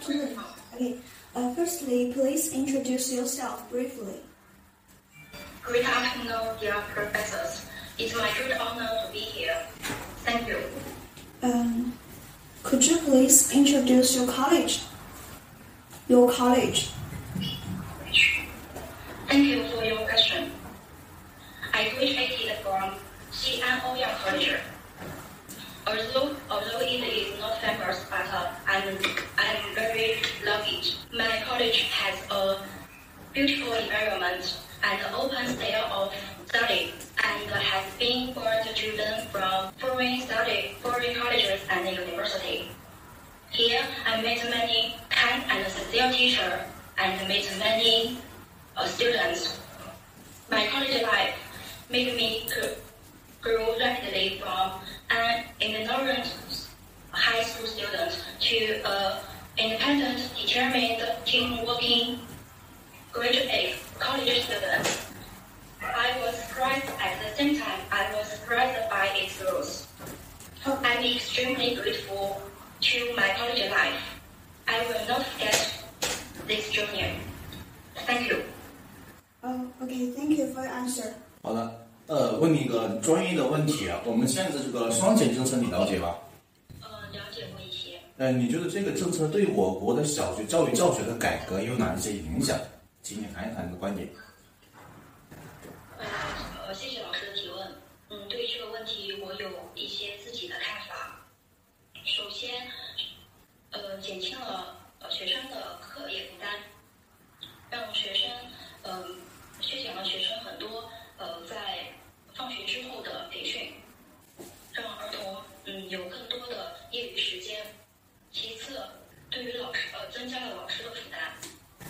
have two. Okay. Uh, firstly, please introduce yourself briefly. Good afternoon, dear professors. It's my great honor to be here. Thank you. Um, could you please introduce your college? Your college. Thank you for your question. I graduated from Xi'an Ouyang College. Although, although it is not famous, but uh, I'm, I'm very lucky. My college has a beautiful environment and open style of study and has been born to children from foreign study, foreign colleges and university. Here, I met many kind and sincere teachers and met many uh, students. My college life made me grow rapidly from an ignorant high school student to an independent, determined, team-working graduate college student. I was surprised at the same time. I was surprised by its growth. I'm extremely grateful to my college life. I will not forget this journey. Thank you. Oh, okay. Thank you for your answer. 好的，呃，问你一个专业的问题啊，我们现在的这个双减政策你了解吧？ 呃，你觉得这个政策对我国的小学教育教学的改革有哪一些影响？请你谈一谈你的观点。呃呃，谢谢老师的提问。嗯，对于这个问题，我有一些自己的看法。首先，呃，减轻了呃学生的课业负担，让学生嗯、削减了学生很多呃在放学之后的培训，让儿童嗯有更多的业余时间。其次，对于老师呃增加了老师的负担，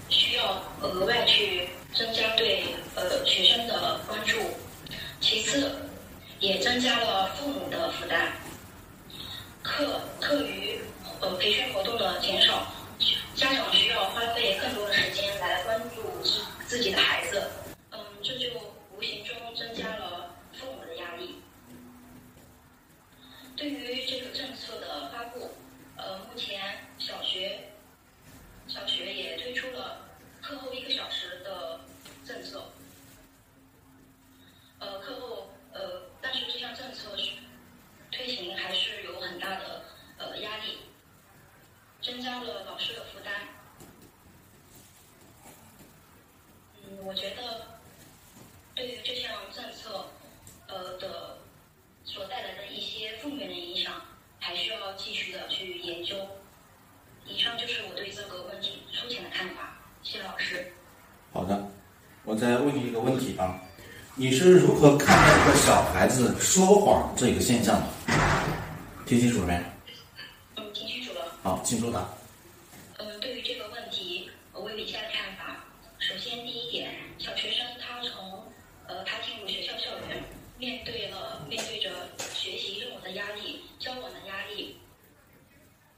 需要额外去增加对呃学生的关注。其次，也增加了父母的负担。课课余呃培训活动的减少，家长需要花费更多的时间来关注自自己的孩子。嗯，这就无形中增加了父母的压力。对于这个政策的发布，呃，目前小学小学也推出了课后一个小时的政策。呃，课后呃，但是这项政策是推行还是有很大的呃压力，增加了老师的负担。嗯，我觉得对于这项政策呃的所带来的一些负面的影响，还需要继续的去研究。以上就是我对这个问题粗浅的看法，谢谢老师。好的，我再问你一个问题啊，你是如何看待一个小孩子说谎这个现象的？听清楚没，嗯，听清楚了。好，请作答。嗯，对于这个问题，呃我有以下的看法。首先，第一点，小学生他从呃他进入学校校园，面对了面对着学习任务的压力、交往的压力，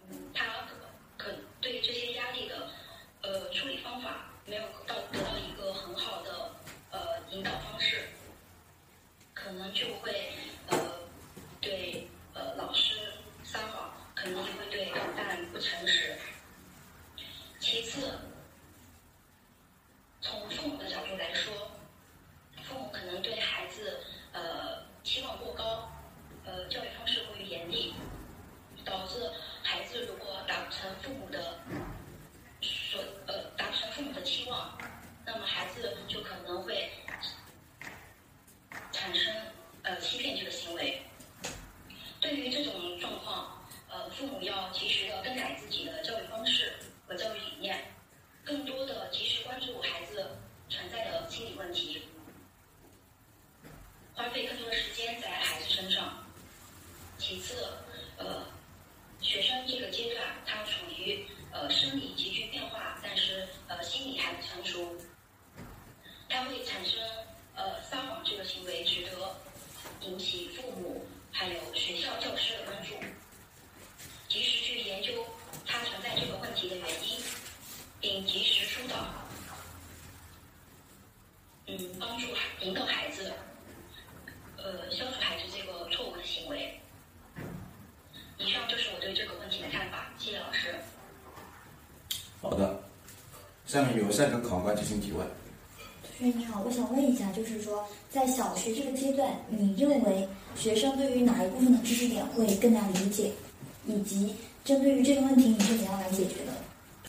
嗯，他可可对这些压力的呃处理方法没有到得到一个很好的呃引导方式，可能就会呃对呃老师撒谎，可能也会对同伴不诚实。其次，从父母的角度来说，父母可能对孩子呃期望过高，呃教育方式过于严厉，导致孩子如和度的所呃达不成父母的期望，那么孩子就可能会产生呃欺骗这个行为。对于这种状况，呃，父母要及时的更改自己的教育方式和教育理念，更多的及时关注孩子存在的心理问题，花费更多的时间在孩子身上。其次，呃，学生这个阶段他处于呃生理急剧变化，但是呃心理还不成熟，他会产生呃撒谎这个行为，值得引起父母还有学校教师的关注，及时去研究他存在这个问题的原因，并及时疏导，嗯，帮助引导孩子，呃，消除孩子这个错误的行为。以上就是我对这个问题的看法，谢谢老师。好的，下面由下一个考官进行提问。同学你好，我想问一下，就是说在小学这个阶段，你认为学生对于哪一部分的知识点会更加理解，以及针对于这个问题你是怎样来解决的？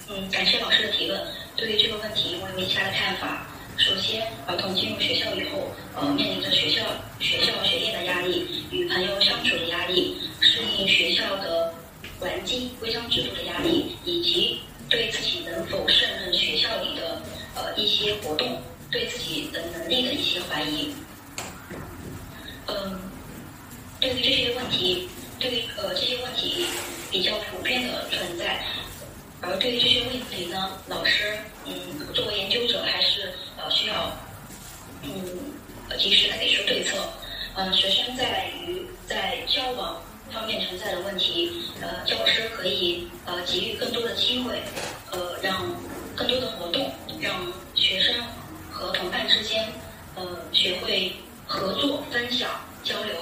嗯，感谢老师的提问。对于这个问题，我有以下的看法。首先，儿童进入学校以后，呃，面临着学校学校学业的压力，与朋友相处的压力，适应学校的环境、规章制度的压力，以及对自己能否胜任学校里的呃一些活动，对自己的能力的一些怀疑。嗯，对于这些问题，对于呃这些问题比较普遍的存在。而对于这些问题呢，老师，嗯，作为研究者还是呃需要，嗯，及时的给出对策。嗯，学生在于在交往方面存在的问题，呃，教师可以呃给予更多的机会，呃，让更多的活动，让学生和同伴之间，呃，学会合作、分享、交流，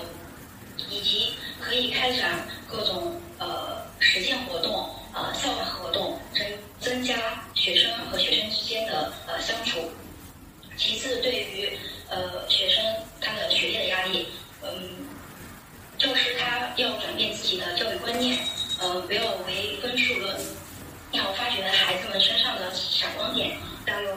以及可以开展各种呃实践活动。呃，校外活动增增加学生和学生之间的呃相处。其次，对于呃学生他的学业的压力，嗯，教师他要转变自己的教育观念，呃，不要唯分数论，要发掘孩子们身上的闪光点，要用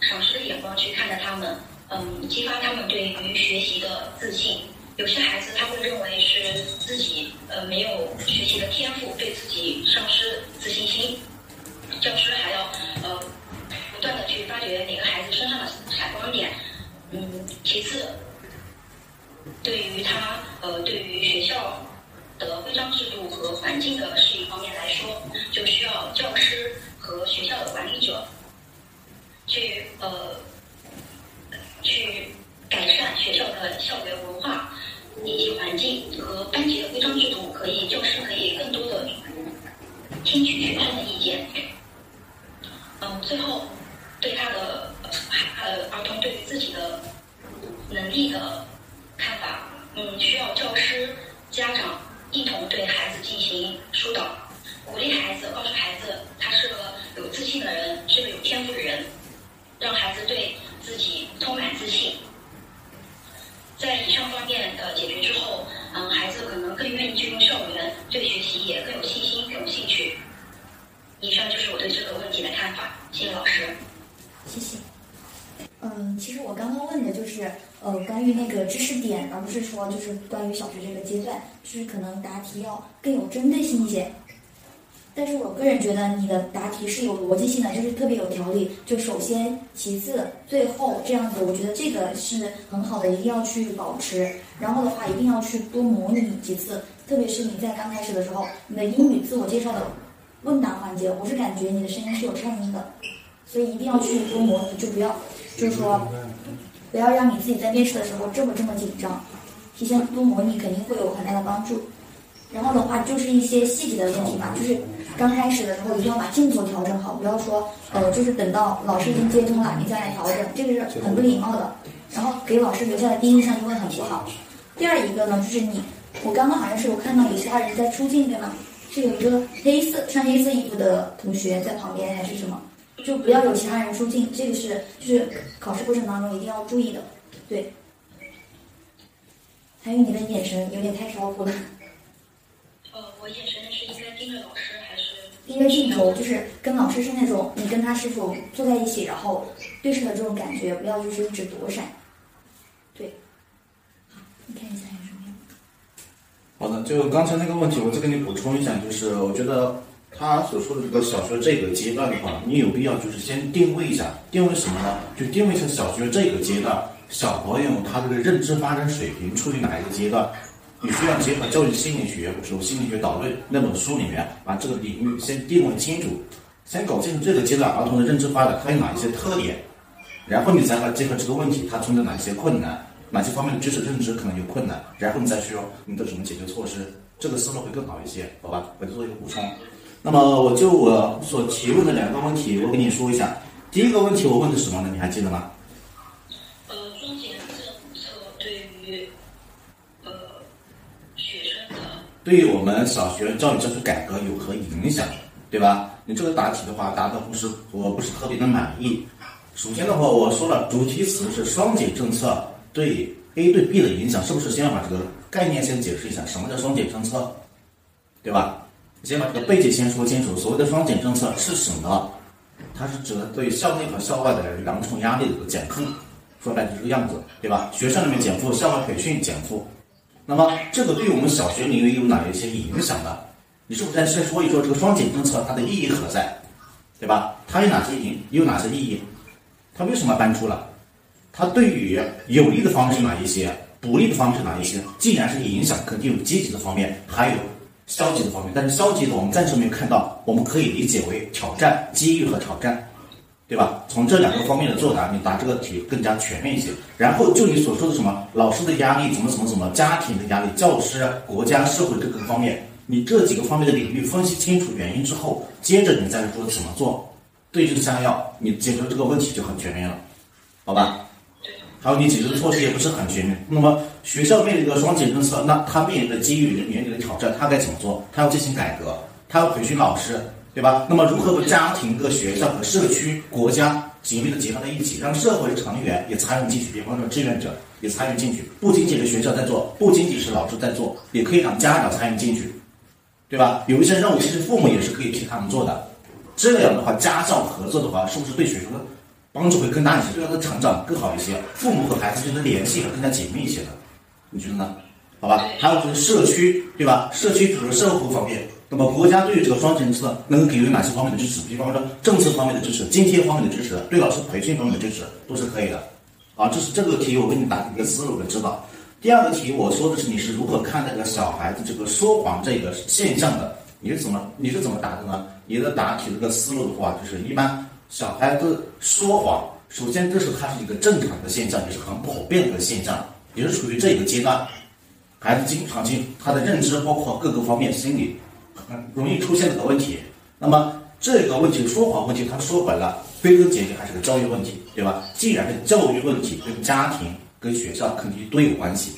赏识的眼光去看待他们，嗯，激发他们对于学习的自信。有些孩子他会认为是自己呃没有学习的天赋，对自己丧失自信心。教师还要呃不断的去发掘每个孩子身上的闪光点。嗯，其次，对于他呃对于学校的规章制度和环境的适应方面来说，就需要教师和学校的管理者去呃去改善学校的校园文化。以及环境和班级的规章制度，可以教师可以更多的听取学生的意见。嗯，最后对他的呃儿童对于自己的能力的看法，嗯，需要教师、家长一同对孩子进行疏导，鼓励孩子，告诉孩子他是个有自信的人，是个有天赋的人，让孩子对自己充满自信。在以上方面的解决之后，嗯，孩子可能更愿意进入校园，对学也更有信心、更有兴趣。以上就是我对这个问题的看法，谢谢老师。谢谢。嗯，其实我刚刚问的就是呃关于那个知识点，而不是说就是关于小学这个阶段，就是可能答题要更有针对性一些。但是我个人觉得你的答题是有逻辑性的，就是特别有条理。就首先，其次，最后这样子，我觉得这个是很好的，一定要去保持。然后的话，一定要去多模拟几次，特别是你在刚开始的时候，你的英语自我介绍的问答环节，我是感觉你的声音是有颤音的，所以一定要去多模拟，就不要，就是说，不要让你自己在面试的时候这么这么紧张，提前多模拟肯定会有很大的帮助。然后的话，就是一些细节的问题吧，就是。刚开始的时候一定要把镜头调整好，不要说呃，就是等到老师已经接通了，你再来调整，这个是很不礼貌的。然后给老师留下的第一印象就会很不好。第二一个呢，就是你，我刚刚好像是有看到有其他人在出镜对吗？是有一个黑色穿黑色衣服的同学在旁边还是什么？就不要有其他人出镜，这个是就是考试过程当中一定要注意的。对。还有你的眼神有点太飘忽了。呃，我眼神是应该盯着老师还是。盯着镜头，就是跟老师是那种，你跟他是否坐在一起，然后对视的这种感觉，不要就是一直躲闪。对，好，你看一下有什么好的，就刚才那个问题，我再给你补充一下，就是我觉得他所说的这个小学这个阶段的话，你有必要就是先定位一下，定位什么呢？就定位一下小学这个阶段，小朋友他这个认知发展水平处于哪一个阶段？你需要结合教育心理学，或者心理学导论那本书里面，把这个领域先定位清楚，先搞清楚这个阶段儿童的认知发展它有哪一些特点，然后你再来结合这个问题，它存在哪些困难，哪些方面的知识认知可能有困难，然后你再说你的什么解决措施，这个思路会更好一些，好吧？我就做一个补充。那么我就我所提问的两个问题，我跟你说一下。第一个问题我问的什么呢？你还记得吗？对于我们小学教育教学改革有何影响？对吧？你这个答题的话答的不是我不是特别的满意。首先的话，我说了主题词是双减政策对 A 对 B 的影响，是不是先要把这个概念先解释一下？什么叫双减政策？对吧？先把这个背景先说清楚。所谓的双减政策是什么？它是指的对校内和校外的两重压力的一个减负，说白就是个样子，对吧？学校里面减负，校外培训减负。那么这个对于我们小学领域有哪一些影响呢？你是不是先说一说这个双减政策它的意义何在，对吧？它有哪些影，有哪些意义？它为什么搬出了？它对于有利的方面是哪一些？不利的方面是哪一些？既然是影响，肯定有积极的方面，还有消极的方面。但是消极的我们暂时没有看到，我们可以理解为挑战、机遇和挑战，对吧？从这两个方面的作答，你答这个题更加全面一些。然后就你所说的什么老师的压力，怎么怎么怎么，家庭的压力，教师、国家、社会这个方面，你这几个方面的领域分析清楚原因之后，接着你再说怎么做。对症下药，你解决这个问题就很全面了，好吧？然后你解决的措施也不是很全面。那么学校面临一个双减政策，那他面临的机遇、面临的挑战，他该怎么做？他要进行改革，他要培训老师，对吧？那么如何和家庭、和学校、和社区、国家紧密的结合在一起，让社会成员也参与进去，比方说志愿者也参与进去，不仅仅是学校在做，不仅仅是老师在做，也可以让家长参与进去，对吧？有一些任务其实父母也是可以替他们做的。这样的话，家校合作的话，是不是对学生的帮助会更大一些，对他的成长更好一些？父母和孩子之间的联系也更加紧密一些的，你觉得呢？好吧，还有就是社区，对吧？社区比如社会方面，那么国家对于这个双减政策能够给予哪些方面的支持？比方说政策方面的支持、津贴方面的支持、对老师培训方面的支持，都是可以的。啊，这是这个题我给你打一个思路的指导。第二个题我说的是你是如何看待这个小孩子这个说谎这个现象的？你是怎么你是怎么答的呢？你的答题这个思路的话，就是一般小孩子说谎，首先这是他是一个正常的现象，也是很普遍的现象，也是处于这一个阶段，孩子经常性他的认知包括各个方面心理容易出现这个问题。那么这个问题说谎问题，他说白了，归根结底还是个教育问题，对吧？既然是教育问题，跟家庭跟学校肯定都有关系。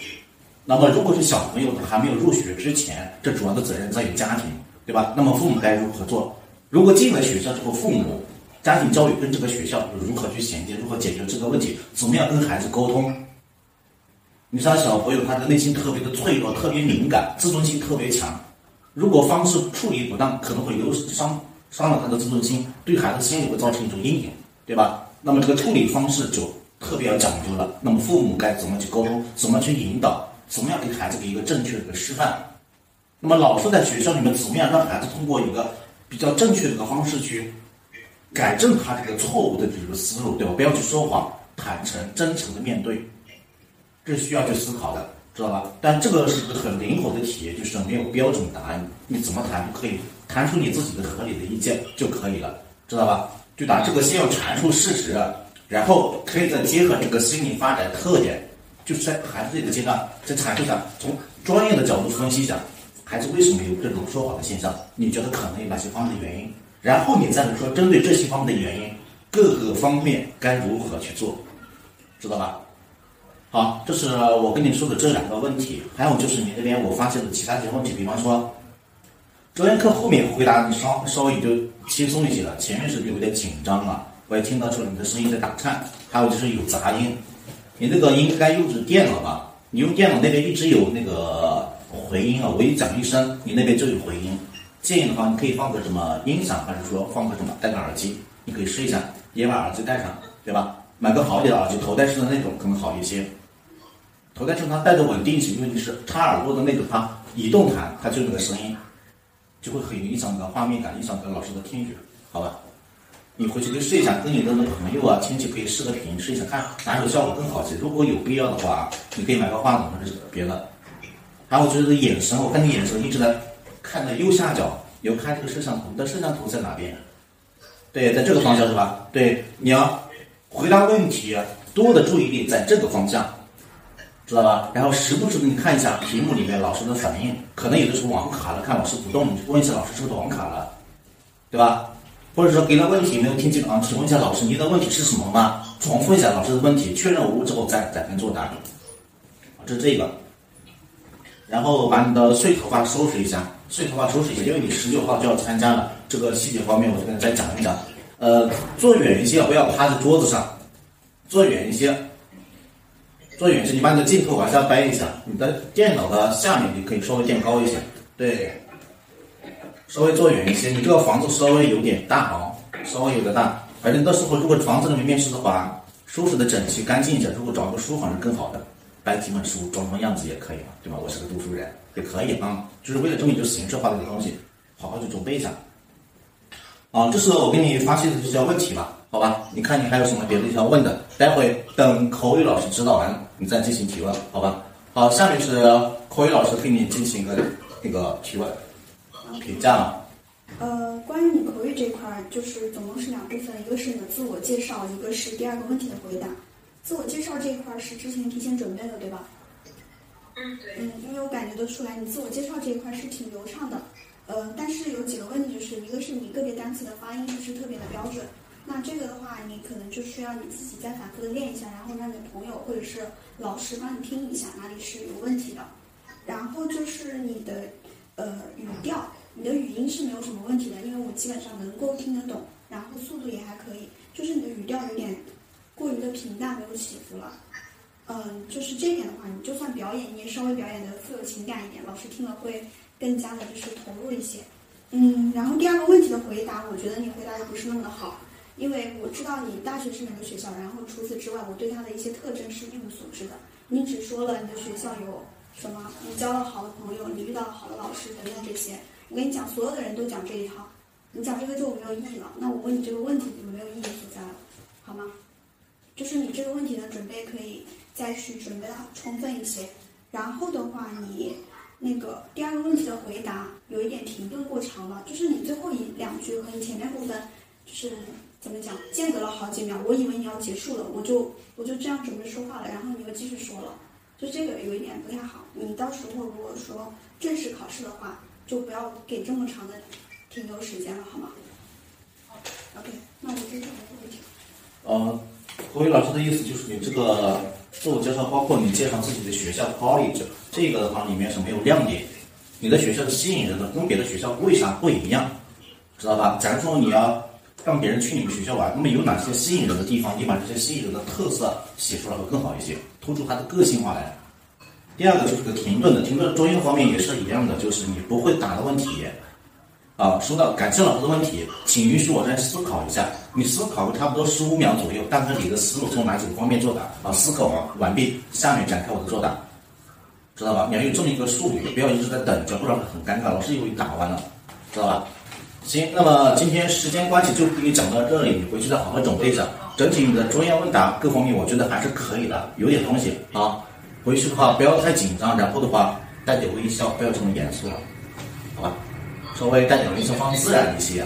那么如果是小朋友还没有入学之前，这主要的责任在于家庭。对吧？那么父母该如何做？如果进了学校之后，父母家庭教育跟这个学校如何去衔接？如何解决这个问题？怎么样跟孩子沟通？你像小朋友，他的内心特别的脆弱，特别敏感，自尊心特别强。如果方式处理不当，可能会有伤伤了他的自尊心，对孩子心理会造成一种阴影，对吧？那么这个处理方式就特别要讲究了。那么父母该怎么去沟通？怎么去引导？怎么样给孩子给一个正确的一个示范？那么老师在学校里面怎么样让孩子通过一个比较正确的一个方式去改正他这个错误的这个思路，对吧？不要去说谎，坦诚、真诚的面对，这是需要去思考的，知道吧？但这个是个很灵活的题，就是没有标准答案，你怎么谈都可以，谈出你自己的合理的意见就可以了，知道吧？就答这个先要阐述事实，然后可以再结合这个心理发展特点，就是在孩子这个阶段再阐述一下，从专业的角度分析一下。孩子为什么有这种说谎的现象？你觉得可能有哪些方面的原因？然后你再来说，针对这些方面的原因，各个方面该如何去做，知道吧？好，这是我跟你说的这两个问题。还有就是你那边我发现的其他一些问题，比方说，专业课后面回答你稍稍微就轻松一些了，前面是有点紧张了，我也听到出你的声音在打颤。还有就是有杂音，你那个应该用的是电脑吧？你用电脑那边一直有那个。回音啊，我一讲一声，你那边就有回音。建议的话，你可以放个什么音响，还是说放个什么戴个耳机？你可以试一下，也把耳机戴上，对吧？买个好一点的耳机，头戴式的那种可能好一些。头戴式它戴的稳定性，因为你是插耳朵的那种，它移动弹，它就那个声音就会很影响你的画面感，影响你的老师的听觉，好吧？你回去可以试一下，跟你的那朋友啊、亲戚可以视个频，试一下看哪种效果更好些。如果有必要的话，你可以买个话筒或者别的。还有就是眼神，我看你眼神一直在看的右下角，有看这个摄像头，你的摄像头在哪边？对，在这个方向是吧？对，你要回答问题，多的注意力在这个方向，知道吧？然后时不时的你看一下屏幕里面老师的反应，可能有的时候网卡了，看老师不动，你问一下老师是不是网卡了，对吧？或者说给了问题没有听清啊？请问一下老师，你的问题是什么吗？重复一下老师的问题，确认无误之后再再跟作答。这是这个。然后把你的碎头发收拾一下，碎头发收拾一下，因为你十九号就要参加了。这个细节方面，我就跟你再讲一讲。呃，坐远一些，不要趴在桌子上，坐远一些，坐远一些。你把你的镜头往下掰一下，你的电脑的下面你可以稍微垫高一些，对，稍微坐远一些。你这个房子稍微有点大哦，稍微有点大。反正到时候如果房子里面面试的话，收拾的整齐干净一些。如果找个书房是更好的，买几本书装装样子也可以嘛，对吧？我是个读书人，也可以啊。就是为了证明就是形式化的一个东西，好好去准备一下。啊，这是我给你发现的这些问题吧？好吧，你看你还有什么别的要问的？待会等口语老师指导完，你再进行提问，好吧？好，下面是口语老师给你进行一个那个提问，评价了。呃，关于你口语这块，就是总共是两部分，一个是你的自我介绍，一个是第二个问题的回答。自我介绍这一块儿是之前提前准备的，对吧？嗯，对。嗯，因为我感觉得出来，你自我介绍这一块是挺流畅的。呃，但是有几个问题，就是一个是你个别单词的发音不是特别的标准，那这个的话，你可能就需要你自己再反复的练一下，然后让你的朋友或者是老师帮你听一下哪里是有问题的。然后就是你的呃语调，你的语音是没有什么问题的，因为我基本上能够听得懂，然后速度也还可以，就是你的语调有点过于的平淡，没有起伏了。嗯，就是这点的话，你就算表演，你也稍微表演的富有情感一点，老师听了会。更加的就是投入一些，嗯，然后第二个问题的回答，我觉得你回答的不是那么的好，因为我知道你大学是哪个学校，然后除此之外，我对它的一些特征是一无所知的。你只说了你的学校有什么，你交了好的朋友，你遇到了好的老师等等这些。我跟你讲，所有的人都讲这一套，你讲这个就没有意义了。那我问你这个问题就没有意义，就是你这个问题的准备可以再去准备的充分一些，然后的话你。那个第二个问题的回答有一点停顿过长了，就是你最后一两句和你前面部分，就是怎么讲，间隔了好几秒，我以为你要结束了，我就我就这样准备说话了，然后你又继续说了，就这个有一点不太好。你到时候如果说正式考试的话，就不要给这么长的停留时间了，好吗好？OK，那我就这个问题。呃，国语老师的意思就是你这个。自我介绍包括你介绍自己的学校 college，这个的话里面是没有亮点。你的学校是吸引人的，跟别的学校为啥不一样？知道吧？假如说你要让别人去你们学校玩，那么有哪些吸引人的地方？你把这些吸引人的特色写出来会更好一些，突出它的个性化来。第二个就是个停顿的，停顿中英方面也是一样的，就是你不会打的问题。啊，说到感谢老师的问题，请允许我再思考一下。你思考个差不多十五秒左右，大概你的思路从哪几个方面作答？啊，思考完完毕，下面展开我的作答，知道吧？你要有这么一个速率，不要一直在等着，不然很尴尬。老师以为你打完了，知道吧？行，那么今天时间关系就给你讲到这里，你回去再好好准备一下。整体你的专业问答各方面，我觉得还是可以的，有点东西啊。回去的话不要太紧张，然后的话带点微笑，不要这么严肃了，好吧？稍微带点微笑，放自然一些。